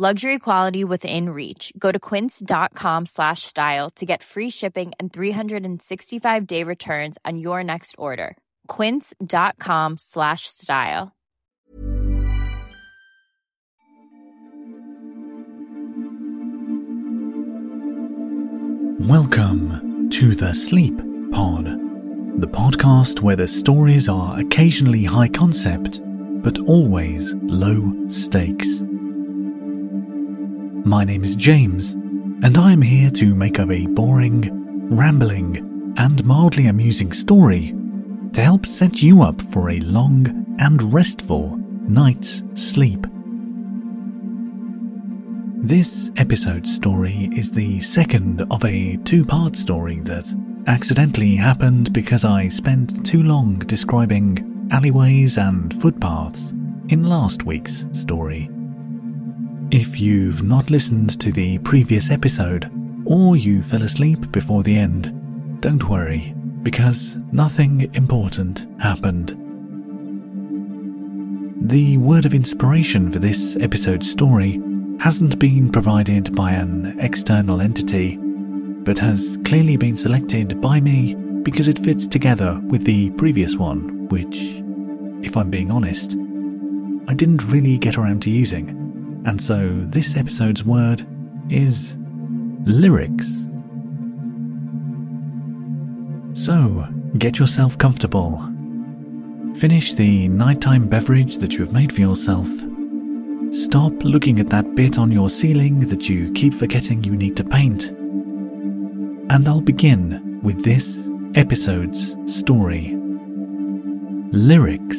Luxury quality within reach. Go to quince.com slash style to get free shipping and 365 day returns on your next order. Quince.com slash style. Welcome to the Sleep Pod, the podcast where the stories are occasionally high concept, but always low stakes. My name is James, and I am here to make up a boring, rambling, and mildly amusing story to help set you up for a long and restful night's sleep. This episode's story is the second of a two part story that accidentally happened because I spent too long describing alleyways and footpaths in last week's story. If you've not listened to the previous episode, or you fell asleep before the end, don't worry, because nothing important happened. The word of inspiration for this episode's story hasn't been provided by an external entity, but has clearly been selected by me because it fits together with the previous one, which, if I'm being honest, I didn't really get around to using. And so this episode's word is lyrics. So, get yourself comfortable. Finish the nighttime beverage that you have made for yourself Stop looking at that bit on your ceiling that you keep forgetting you need to paint. And I'll begin with this episode's story. Lyrics.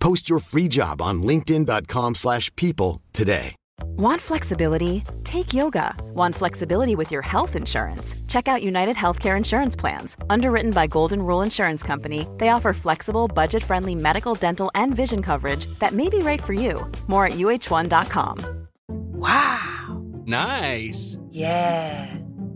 Post your free job on linkedin.com/people slash people today. Want flexibility? Take yoga. Want flexibility with your health insurance? Check out United Healthcare Insurance Plans. Underwritten by Golden Rule Insurance Company, they offer flexible, budget friendly medical, dental, and vision coverage that may be right for you. More at uh1.com. Wow. Nice. Yeah.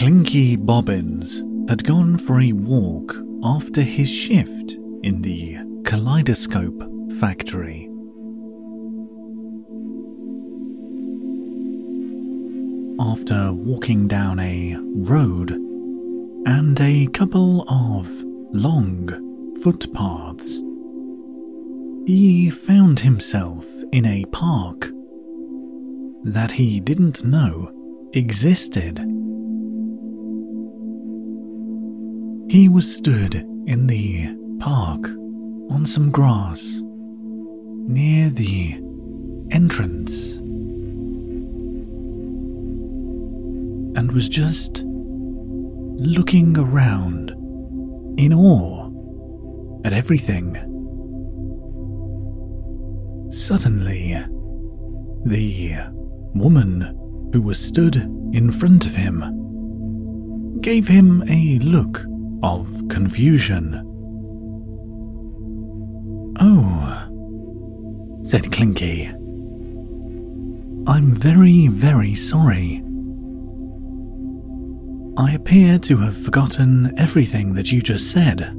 Clinky Bobbins had gone for a walk after his shift in the kaleidoscope factory. After walking down a road and a couple of long footpaths, he found himself in a park that he didn't know existed. He was stood in the park on some grass near the entrance and was just looking around in awe at everything. Suddenly, the woman who was stood in front of him gave him a look of confusion. Oh, said Clinky. I'm very, very sorry. I appear to have forgotten everything that you just said.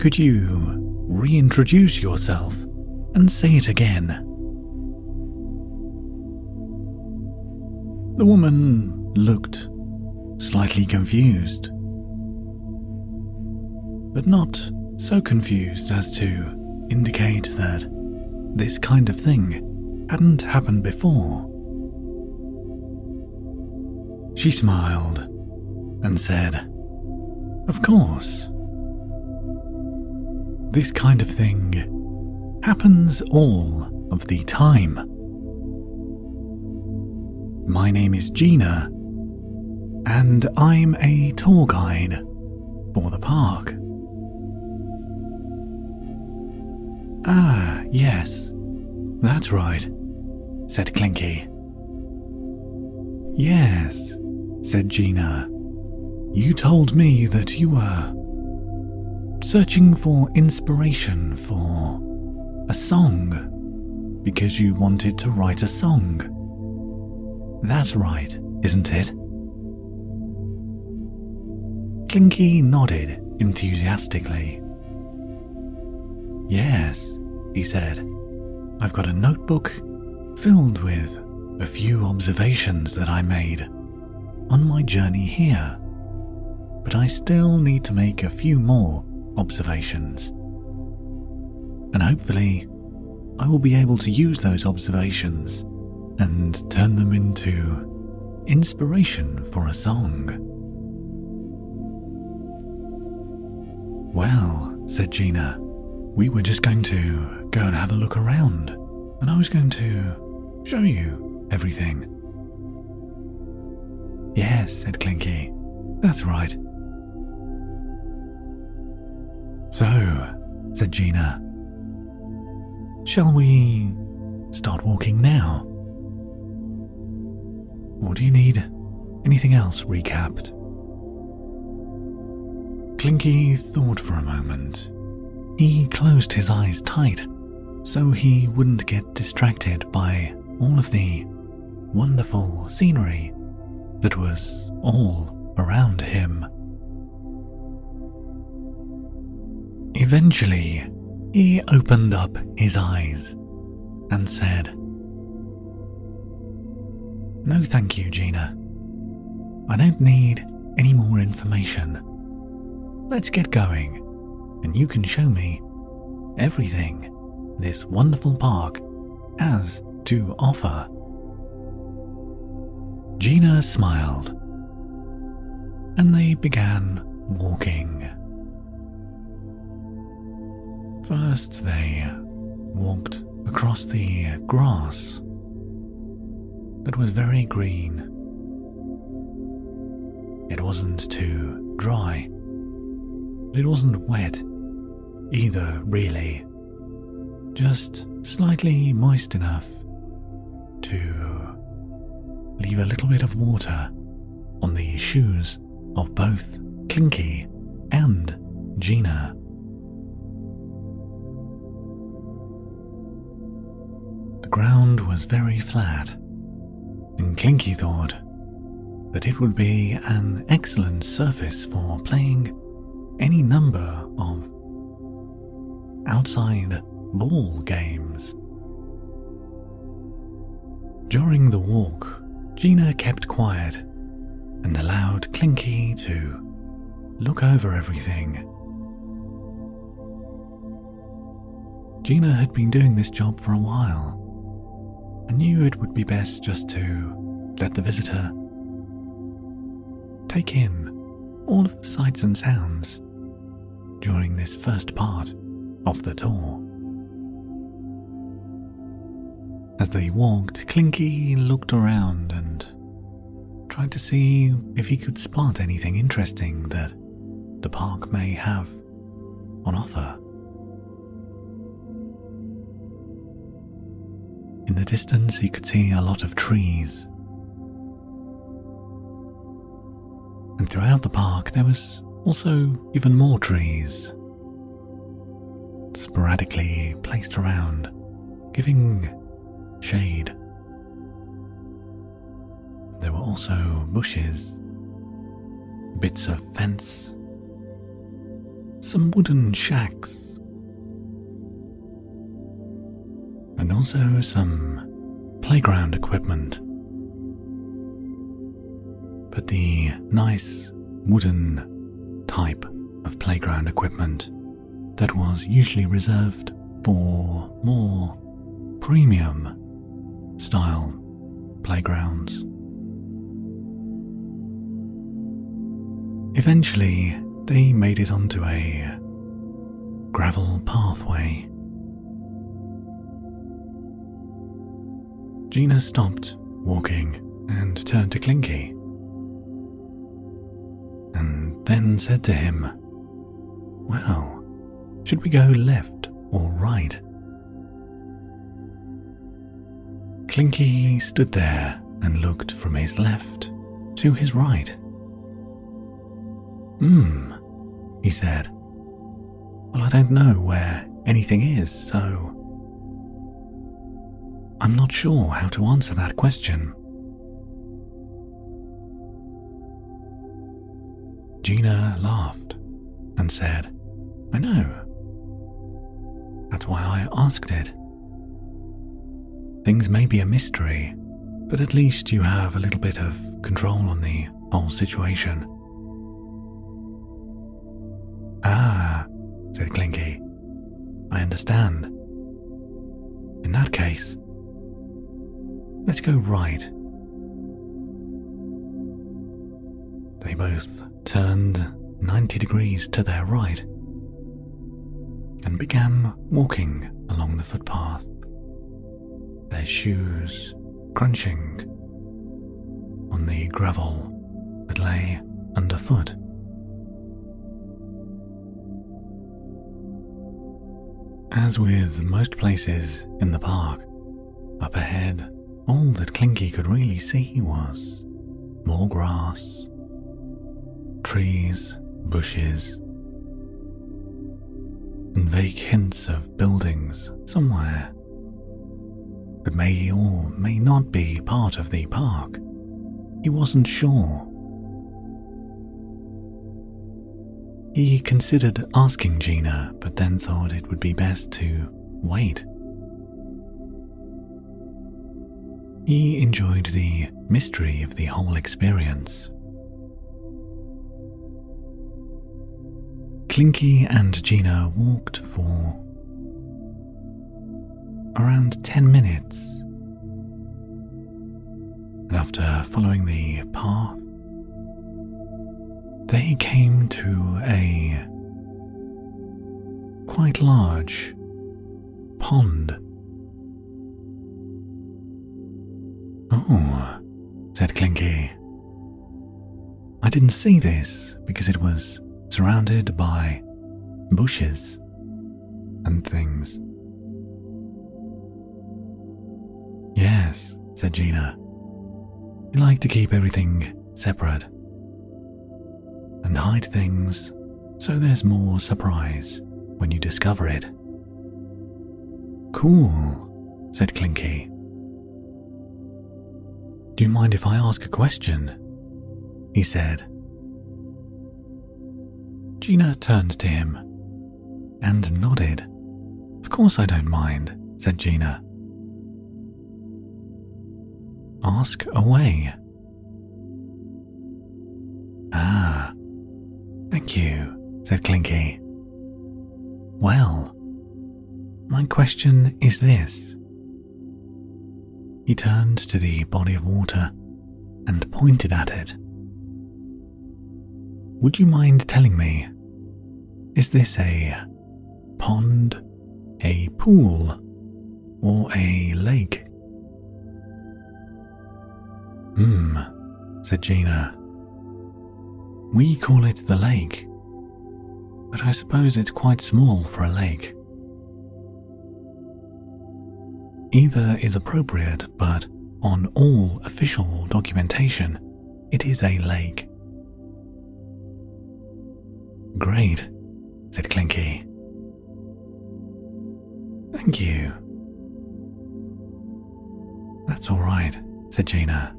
Could you reintroduce yourself and say it again? The woman looked slightly confused, but not so confused as to indicate that this kind of thing hadn't happened before. She smiled and said, Of course. This kind of thing happens all of the time. My name is Gina, and I'm a tour guide for the park. Ah, yes, that's right, said Clinky. Yes, said Gina. You told me that you were searching for inspiration for a song because you wanted to write a song. That's right, isn't it? Clinky nodded enthusiastically. Yes, he said. I've got a notebook filled with a few observations that I made on my journey here, but I still need to make a few more observations. And hopefully, I will be able to use those observations and turn them into inspiration for a song. Well, said Gina, we were just going to go and have a look around, and I was going to show you everything. Yes, said Clinky. That's right. So, said Gina, shall we start walking now? Or do you need anything else recapped? Clinky thought for a moment. He closed his eyes tight so he wouldn't get distracted by all of the wonderful scenery that was all around him. Eventually, he opened up his eyes and said, No, thank you, Gina. I don't need any more information. Let's get going, and you can show me everything this wonderful park has to offer. Gina smiled, and they began walking. First, they walked across the grass that was very green. It wasn't too dry, but it wasn't wet either, really. Just slightly moist enough to leave a little bit of water on the shoes of both Clinky and Gina. The ground was very flat, and Clinky thought that it would be an excellent surface for playing any number of outside ball games. During the walk, Gina kept quiet and allowed Clinky to look over everything. Gina had been doing this job for a while and knew it would be best just to let the visitor take in all of the sights and sounds during this first part of the tour. As they walked, Clinky looked around and tried to see if he could spot anything interesting that the park may have on offer. In the distance, he could see a lot of trees. And throughout the park, there was also even more trees, sporadically placed around, giving shade. There were also bushes, bits of fence, some wooden shacks, and also some playground equipment. But the nice wooden type of playground equipment that was usually reserved for more premium style playgrounds. Eventually, they made it onto a gravel pathway. Gina stopped walking and turned to Clinky. And then said to him, Well, should we go left or right? Clinky stood there and looked from his left to his right. Hmm, he said. Well, I don't know where anything is, so. I'm not sure how to answer that question. Gina laughed and said, I know. That's why I asked it. Things may be a mystery, but at least you have a little bit of control on the whole situation. Ah, said Clinky. I understand. In that case, let's go right. They both turned 90 degrees to their right and began walking along the footpath their shoes crunching on the gravel that lay underfoot. As with most places in the park, up ahead, all that Clinky could really see was more grass, trees, bushes, and vague hints of buildings somewhere that may or may not be part of the park. He wasn't sure. He considered asking Gina, but then thought it would be best to wait. He enjoyed the mystery of the whole experience. Clinky and Gina walked for around 10 minutes. And after following the path, they came to a quite large pond. Oh, said Clinky. I didn't see this because it was surrounded by bushes and things. Yes, said Gina. You like to keep everything separate and hide things so there's more surprise when you discover it. Cool, said Clinky. Do you mind if I ask a question? he said. Gina turned to him and nodded. Of course I don't mind, said Gina. Ask away. Ah, thank you, said Clinky. Well, my question is this. He turned to the body of water and pointed at it. Would you mind telling me, is this a pond, a pool, or a lake? Hmm, said Gina. We call it the lake, but I suppose it's quite small for a lake. Either is appropriate, but on all official documentation, it is a lake. Great, said Clinky. Thank you. That's all right, said Gina.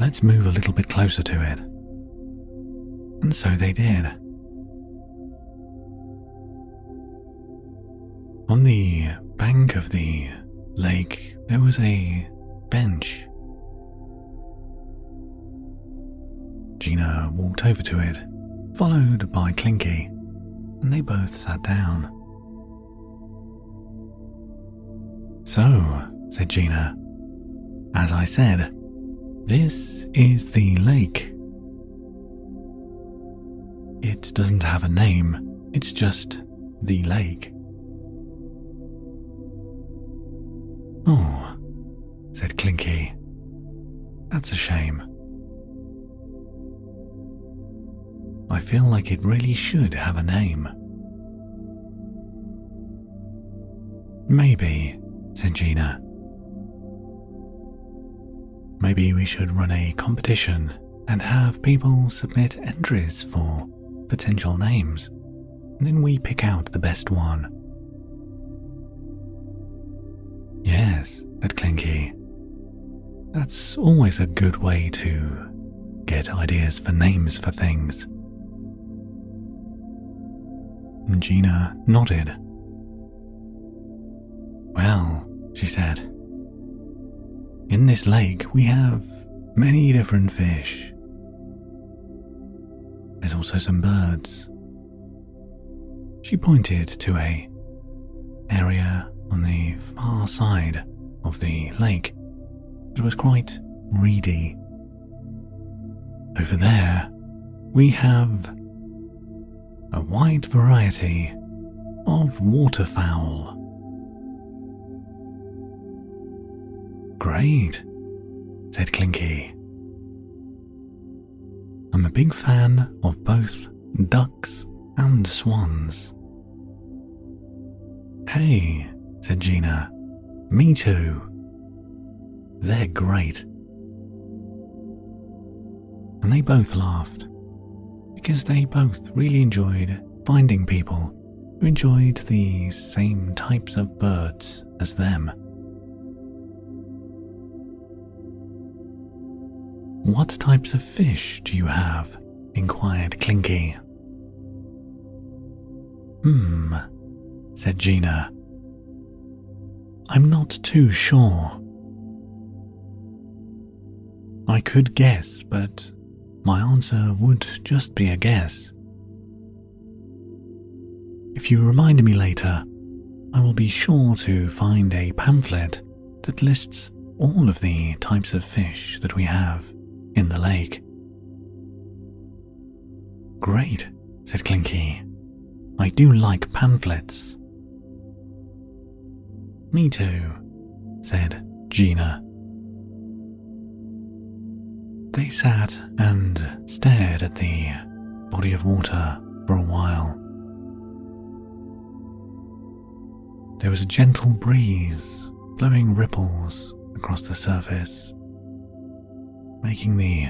Let's move a little bit closer to it. And so they did. On the bank of the lake, there was a bench. Gina walked over to it, followed by Clinky, and they both sat down. So, said Gina, as I said, this is the lake. It doesn't have a name, it's just the lake. Oh, said Clinky. That's a shame. I feel like it really should have a name. Maybe, said Gina. Maybe we should run a competition and have people submit entries for potential names, and then we pick out the best one. Yes, said Clinky. That's always a good way to get ideas for names for things. Gina nodded. Well, she said, in this lake we have many different fish. There's also some birds. She pointed to a area on the far side of the lake that was quite reedy. Over there, we have a wide variety of waterfowl. Great, said Clinky. I'm a big fan of both ducks and swans. Hey, said Gina. Me too. They're great. And they both laughed because they both really enjoyed finding people who enjoyed the same types of birds as them. What types of fish do you have? inquired Clinky. Hmm, said Gina. I'm not too sure. I could guess, but my answer would just be a guess. If you remind me later, I will be sure to find a pamphlet that lists all of the types of fish that we have in the lake. Great, said Clinky. I do like pamphlets. Me too, said Gina. They sat and stared at the body of water for a while. There was a gentle breeze blowing ripples across the surface, making the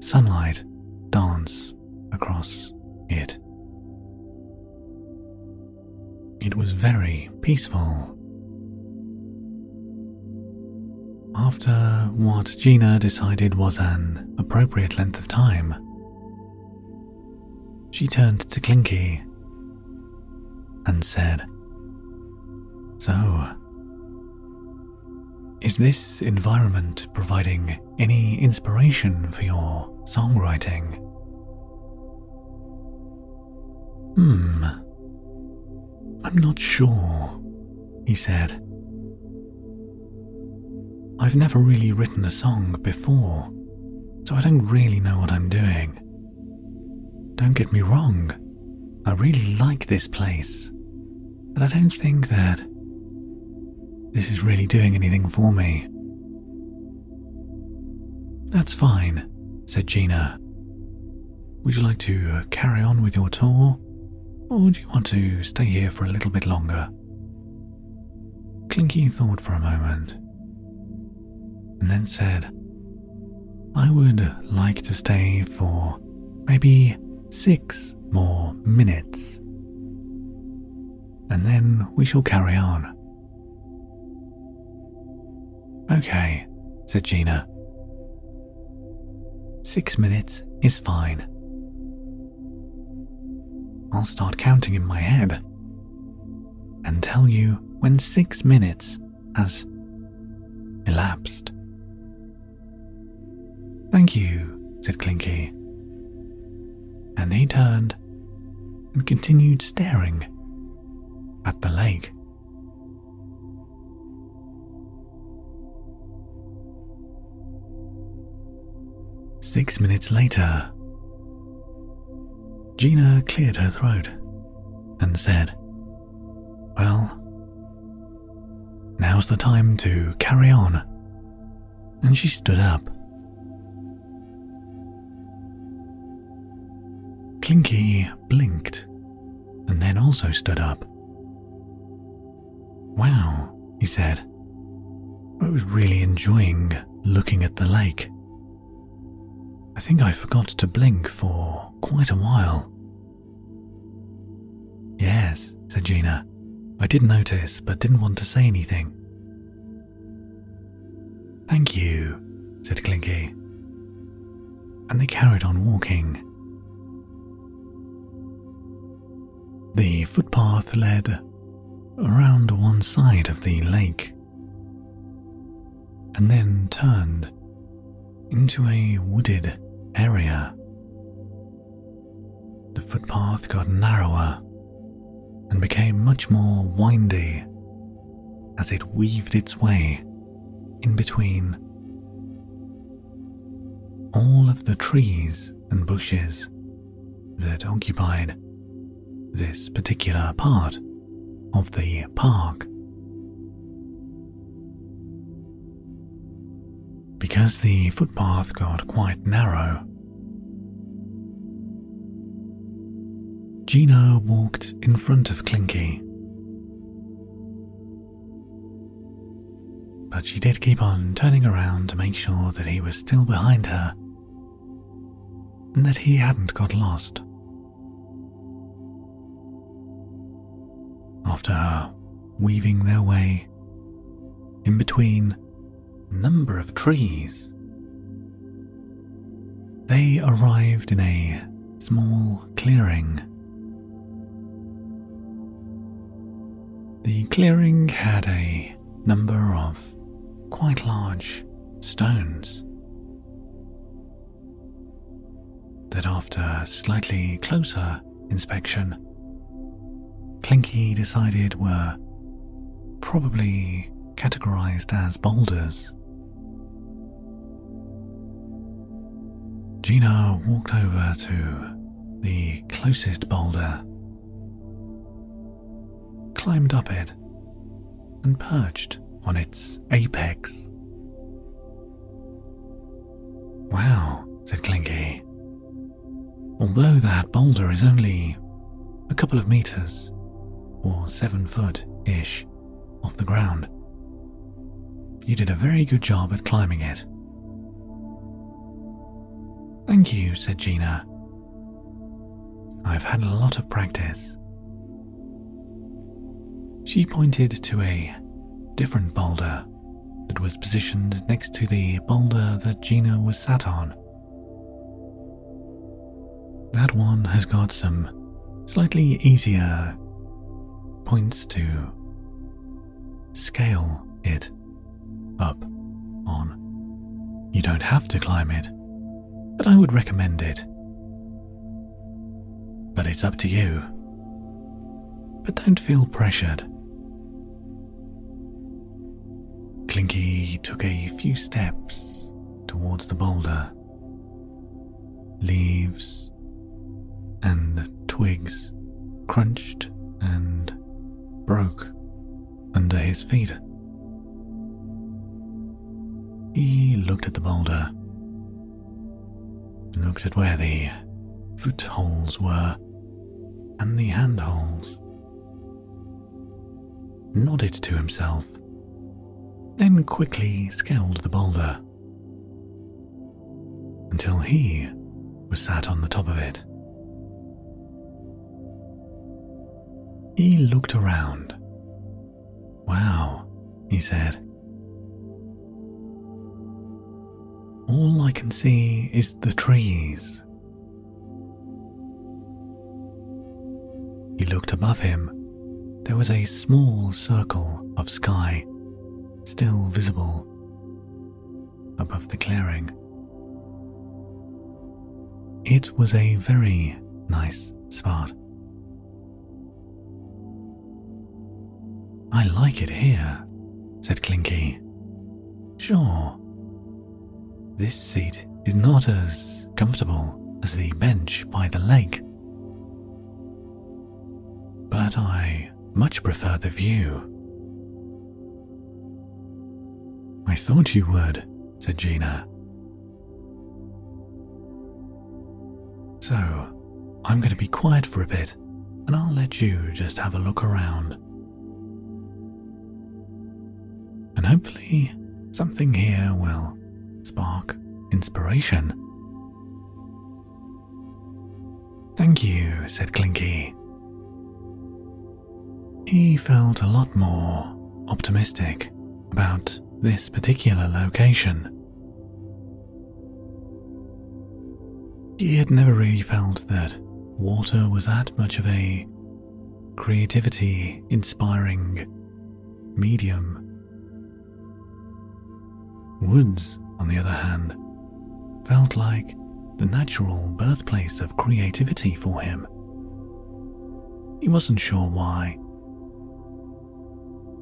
sunlight dance across it. It was very peaceful After what Gina decided was an appropriate length of time, she turned to Clinky and said, So, is this environment providing any inspiration for your songwriting? Hmm. I'm not sure, he said. I've never really written a song before, so I don't really know what I'm doing. Don't get me wrong, I really like this place, but I don't think that this is really doing anything for me. That's fine, said Gina. Would you like to uh, carry on with your tour, or do you want to stay here for a little bit longer? Clinky thought for a moment and then said, I would like to stay for maybe six more minutes. And then we shall carry on. Okay, said Gina. Six minutes is fine. I'll start counting in my head and tell you when six minutes has elapsed. Thank you, said Clinky. And he turned and continued staring at the lake. Six minutes later, Gina cleared her throat and said, Well, now's the time to carry on. And she stood up. Clinky blinked and then also stood up. Wow, he said. I was really enjoying looking at the lake. I think I forgot to blink for quite a while. Yes, said Gina. I did notice, but didn't want to say anything. Thank you, said Clinky. And they carried on walking. The footpath led around one side of the lake and then turned into a wooded area. The footpath got narrower and became much more windy as it weaved its way in between all of the trees and bushes that occupied this particular part of the park. Because the footpath got quite narrow, Gina walked in front of Clinky. But she did keep on turning around to make sure that he was still behind her and that he hadn't got lost. After her, weaving their way in between a number of trees. They arrived in a small clearing. The clearing had a number of quite large stones that, after slightly closer inspection, Clinky decided were probably categorized as boulders. Gina walked over to the closest boulder, climbed up it, and perched on its apex. Wow, said Clinky. Although that boulder is only a couple of meters or seven foot ish off the ground. You did a very good job at climbing it. Thank you, said Gina. I've had a lot of practice. She pointed to a different boulder that was positioned next to the boulder that Gina was sat on. That one has got some slightly easier points to scale it up on. You don't have to climb it, but I would recommend it. But it's up to you. But don't feel pressured. Clinky took a few steps towards the boulder. Leaves and twigs crunched and broke under his feet. He looked at the boulder, looked at where the footholds were and the handholds, nodded to himself then quickly scaled the boulder until he was sat on the top of it. He looked around. Wow, he said. All I can see is the trees. He looked above him. There was a small circle of sky still visible above the clearing. It was a very nice spot. I like it here, said Clinky. Sure. This seat is not as comfortable as the bench by the lake. But I much prefer the view I thought you would, said Gina. So, I'm going to be quiet for a bit, and I'll let you just have a look around. And hopefully, something here will spark inspiration. Thank you, said Clinky. He felt a lot more optimistic about this particular location. He had never really felt that water was that much of a creativity inspiring medium. Woods, on the other hand, felt like the natural birthplace of creativity for him. He wasn't sure why,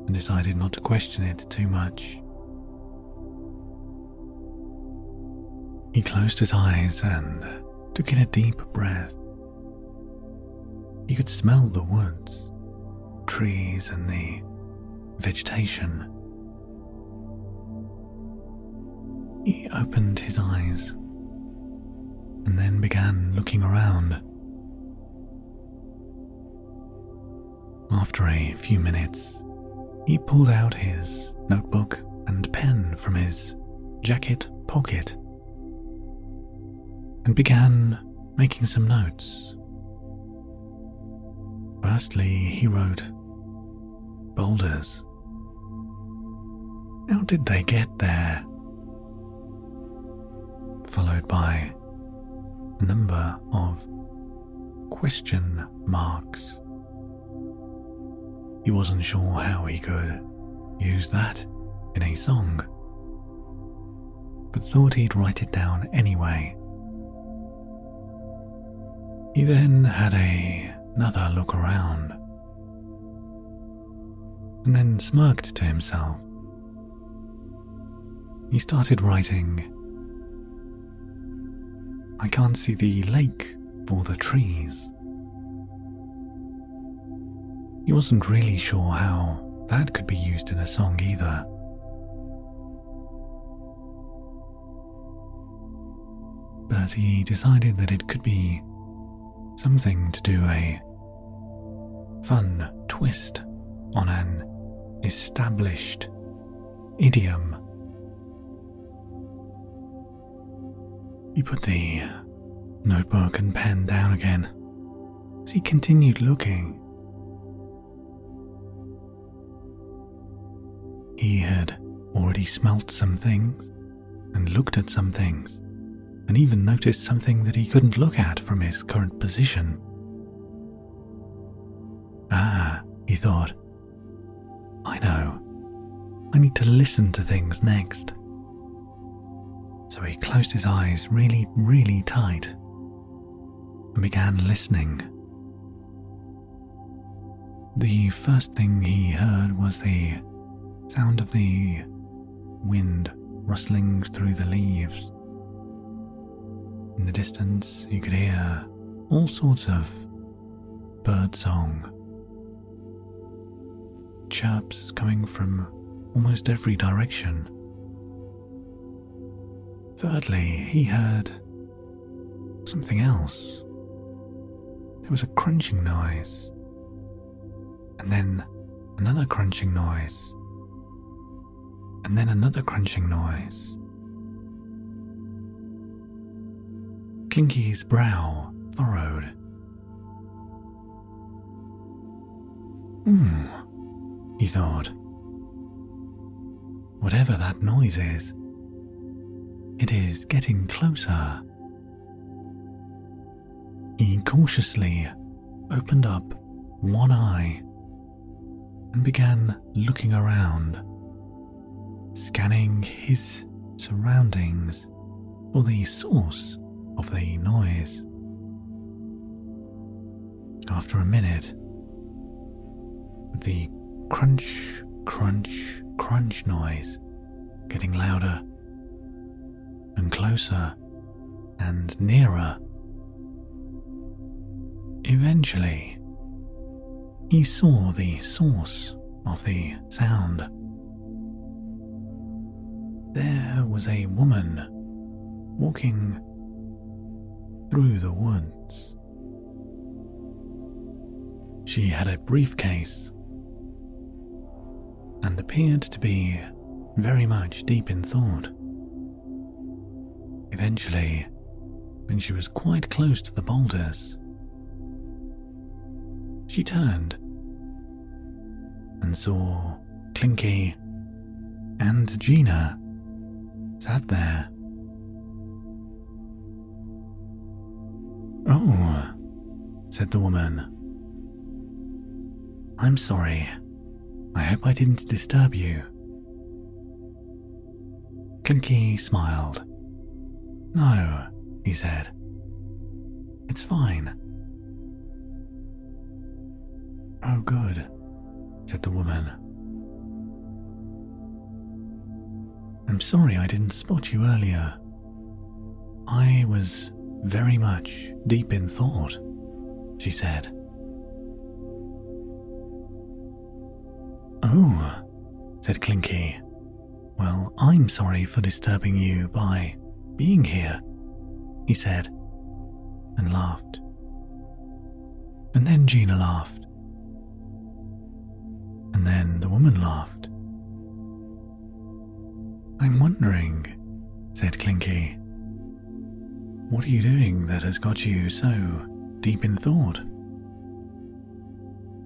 and decided not to question it too much. He closed his eyes and took in a deep breath. He could smell the woods, trees, and the vegetation. He opened his eyes and then began looking around. After a few minutes, he pulled out his notebook and pen from his jacket pocket and began making some notes. Firstly, he wrote boulders. How did they get there? Followed by a number of question marks. He wasn't sure how he could use that in a song, but thought he'd write it down anyway. He then had a, another look around and then smirked to himself. He started writing, I can't see the lake for the trees. He wasn't really sure how that could be used in a song either. But he decided that it could be something to do a fun twist on an established idiom. He put the notebook and pen down again as he continued looking. He had already smelt some things and looked at some things and even noticed something that he couldn't look at from his current position. Ah, he thought, I know. I need to listen to things next. So he closed his eyes really, really tight and began listening. The first thing he heard was the sound of the wind rustling through the leaves. In the distance, you could hear all sorts of bird song, chirps coming from almost every direction. Thirdly, he heard something else. There was a crunching noise, and then another crunching noise, and then another crunching noise. Clinky's brow furrowed. Hmm, he thought. Whatever that noise is, it is getting closer. He cautiously opened up one eye and began looking around, scanning his surroundings for the source of the noise. After a minute, the crunch, crunch, crunch noise getting louder and closer and nearer. Eventually, he saw the source of the sound. There was a woman walking through the woods. She had a briefcase and appeared to be very much deep in thought. Eventually, when she was quite close to the boulders, she turned and saw Clinky and Gina sat there. Oh, said the woman. I'm sorry. I hope I didn't disturb you. Clinky smiled. No, he said. It's fine. Oh, good, said the woman. I'm sorry I didn't spot you earlier. I was very much deep in thought, she said. Oh, said Clinky. Well, I'm sorry for disturbing you by being here, he said, and laughed. And then Gina laughed. And then the woman laughed. I'm wondering, said Clinky, what are you doing that has got you so deep in thought?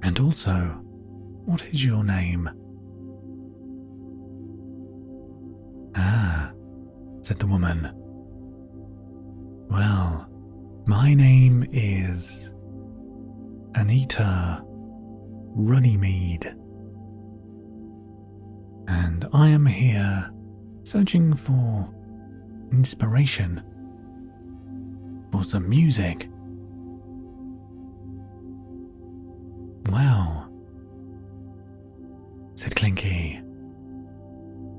And also, what is your name? Ah, said the woman. Well, my name is Anita Runnymede. And I am here searching for inspiration, for some music. Wow, said Clinky.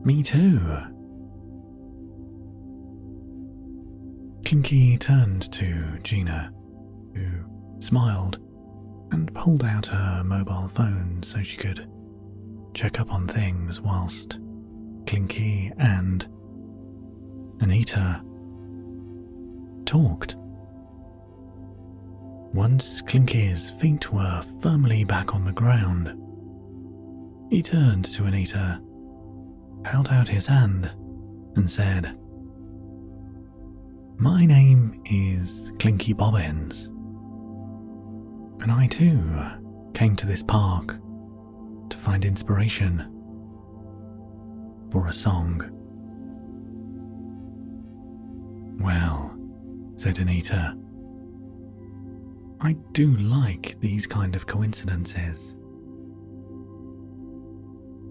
Me too. Clinky turned to Gina, who smiled and pulled out her mobile phone so she could check up on things whilst Clinky and Anita talked. Once Clinky's feet were firmly back on the ground, he turned to Anita, held out his hand, and said, My name is Clinky Bobbins, and I too came to this park to find inspiration. for a song. Well, said Anita, I do like these kind of coincidences.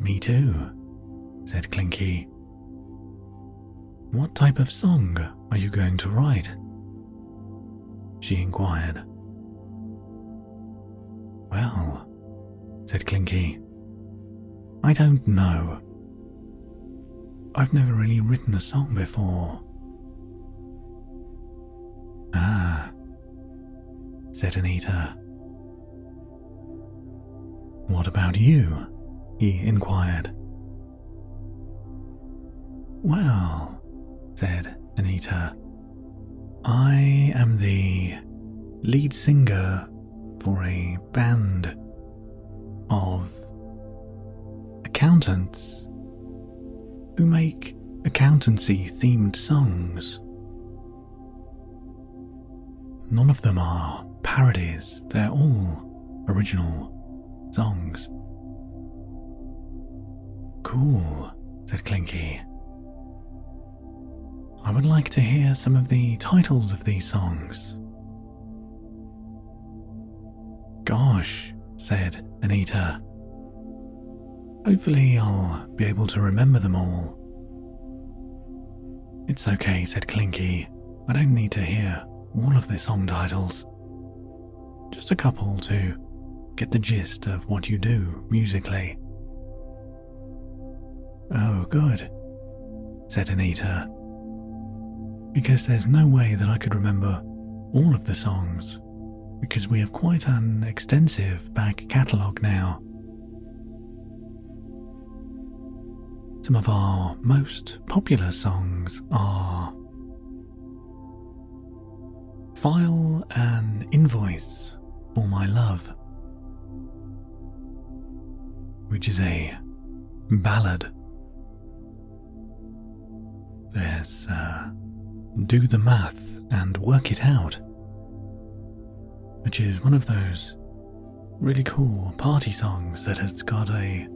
Me too, said Clinky. What type of song are you going to write? She inquired. Well, said Clinky, I don't know. I've never really written a song before. Ah, said Anita. What about you? he inquired. Well, said Anita, I am the lead singer for a band of accountants who make accountancy themed songs. None of them are parodies, they're all original songs. Cool, said Clinky. I would like to hear some of the titles of these songs. Gosh, said Anita. Hopefully, I'll be able to remember them all. It's okay, said Clinky. I don't need to hear all of the song titles. Just a couple to get the gist of what you do musically. Oh, good, said Anita. Because there's no way that I could remember all of the songs, because we have quite an extensive back catalogue now. Some of our most popular songs are File an Invoice for My Love, which is a ballad. There's uh, Do the Math and Work It Out, which is one of those really cool party songs that has got a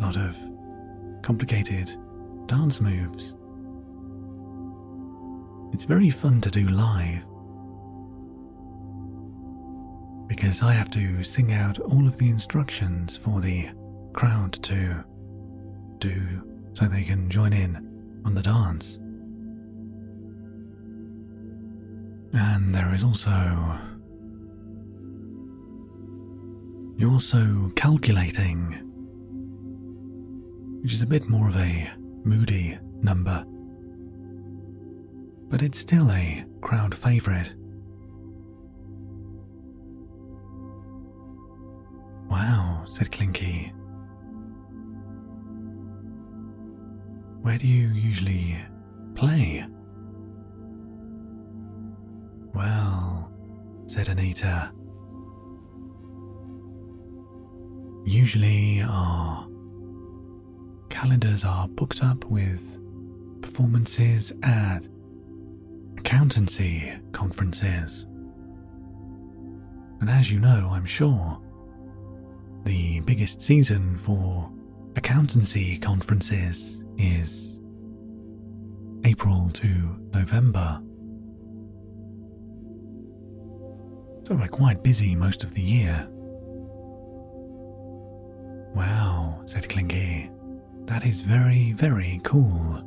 lot of complicated dance moves. It's very fun to do live because I have to sing out all of the instructions for the crowd to do so they can join in on the dance. And there is also. You're so calculating which is a bit more of a moody number. But it's still a crowd favourite. Wow, said Clinky. Where do you usually play? Said Anita. Usually our calendars are booked up with performances at accountancy conferences. And as you know, I'm sure, the biggest season for accountancy conferences is April to November. So we're quite busy most of the year. Wow, said Clinky. That is very, very cool.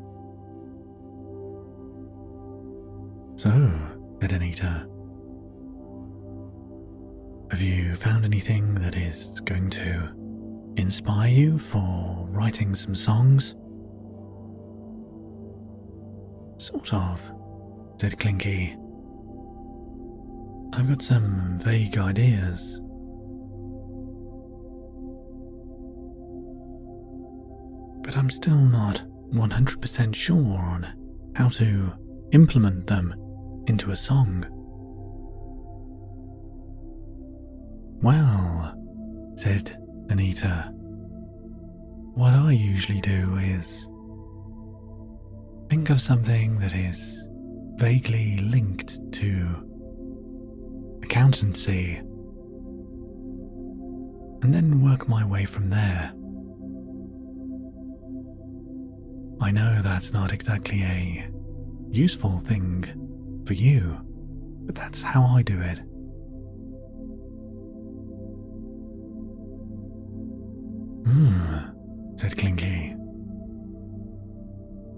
So, said Anita, have you found anything that is going to inspire you for writing some songs? Sort of, said Clinky. I've got some vague ideas. but I'm still not 100% sure on how to implement them into a song. Well, said Anita, what I usually do is think of something that is vaguely linked to accountancy and then work my way from there. I know that's not exactly a useful thing for you, but that's how I do it. Hmm, said Clinky.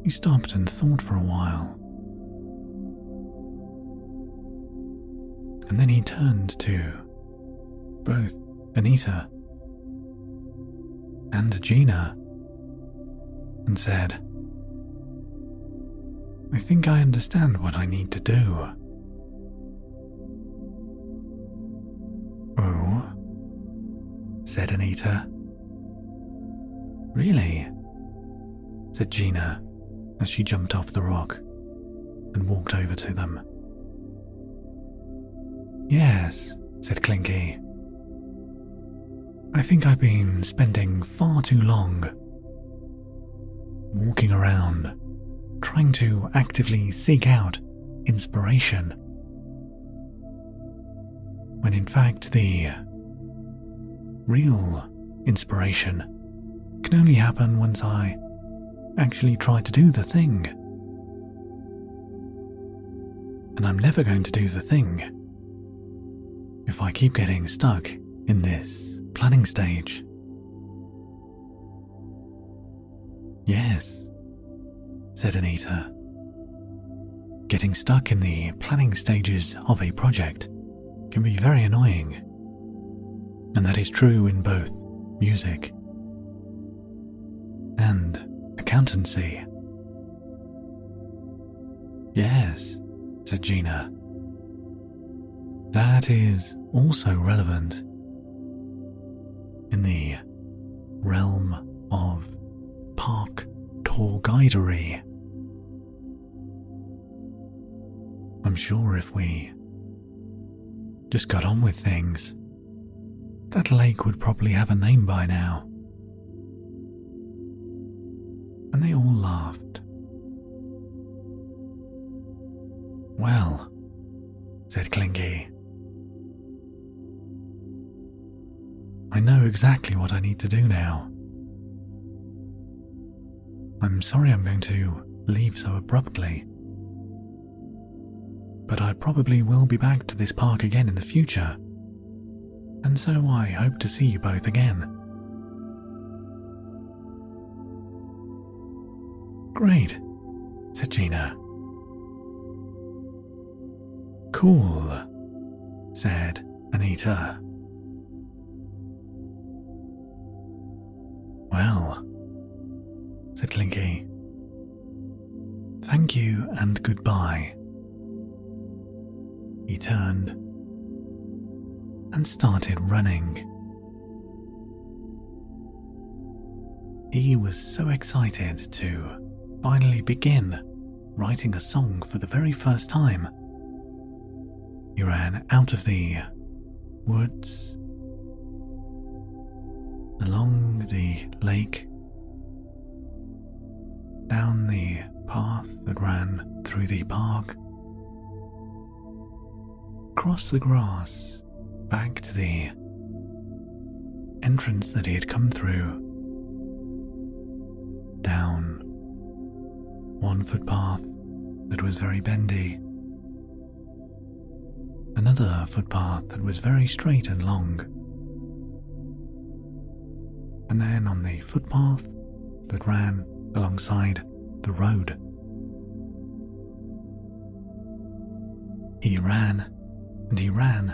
He stopped and thought for a while. And then he turned to both Anita and Gina and said, I think I understand what I need to do. Oh, said Anita. Really? said Gina as she jumped off the rock and walked over to them. Yes, said Clinky. I think I've been spending far too long walking around trying to actively seek out inspiration. When in fact, the real inspiration can only happen once I actually try to do the thing. And I'm never going to do the thing if I keep getting stuck in this planning stage. Yes, said Anita. Getting stuck in the planning stages of a project can be very annoying, and that is true in both music and accountancy. Yes, said Gina. That is also relevant in the realm of park tour guidery. I'm sure if we just got on with things, that lake would probably have a name by now. And they all laughed. Well, said Clinky. I know exactly what I need to do now. I'm sorry I'm going to leave so abruptly. But I probably will be back to this park again in the future, and so I hope to see you both again. Great, said Gina. Cool, said Anita. Said Clinky. Thank you and goodbye. He turned and started running. He was so excited to finally begin writing a song for the very first time. He ran out of the woods, along the lake, down the path that ran through the park, across the grass, back to the entrance that he had come through, down one footpath that was very bendy, another footpath that was very straight and long, and then on the footpath that ran alongside the road. He ran, and he ran,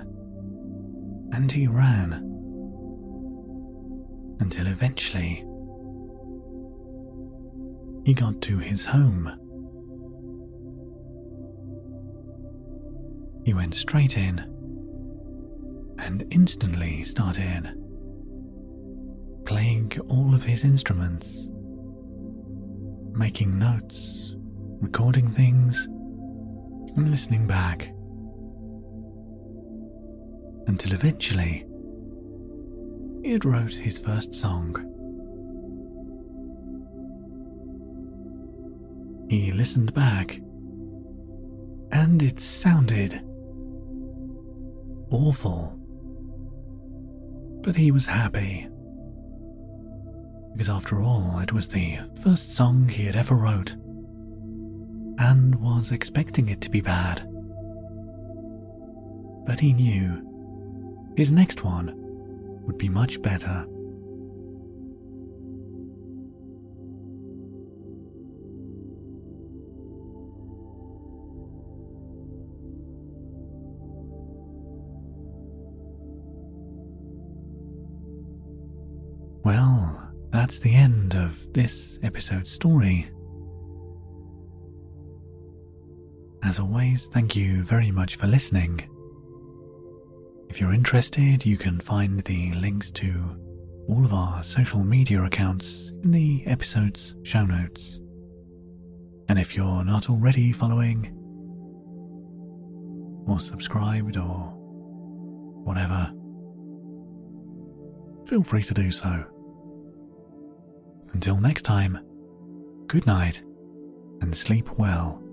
and he ran, until eventually he got to his home. He went straight in and instantly started playing all of his instruments making notes, recording things, and listening back. Until eventually, he had wrote his first song. He listened back, and it sounded awful. But he was happy. Because after all, it was the first song he had ever wrote, and was expecting it to be bad. But he knew his next one would be much better. That's the end of this episode's story. As always, thank you very much for listening. If you're interested, you can find the links to all of our social media accounts in the episode's show notes. And if you're not already following, or subscribed, or whatever, feel free to do so. Until next time, good night and sleep well.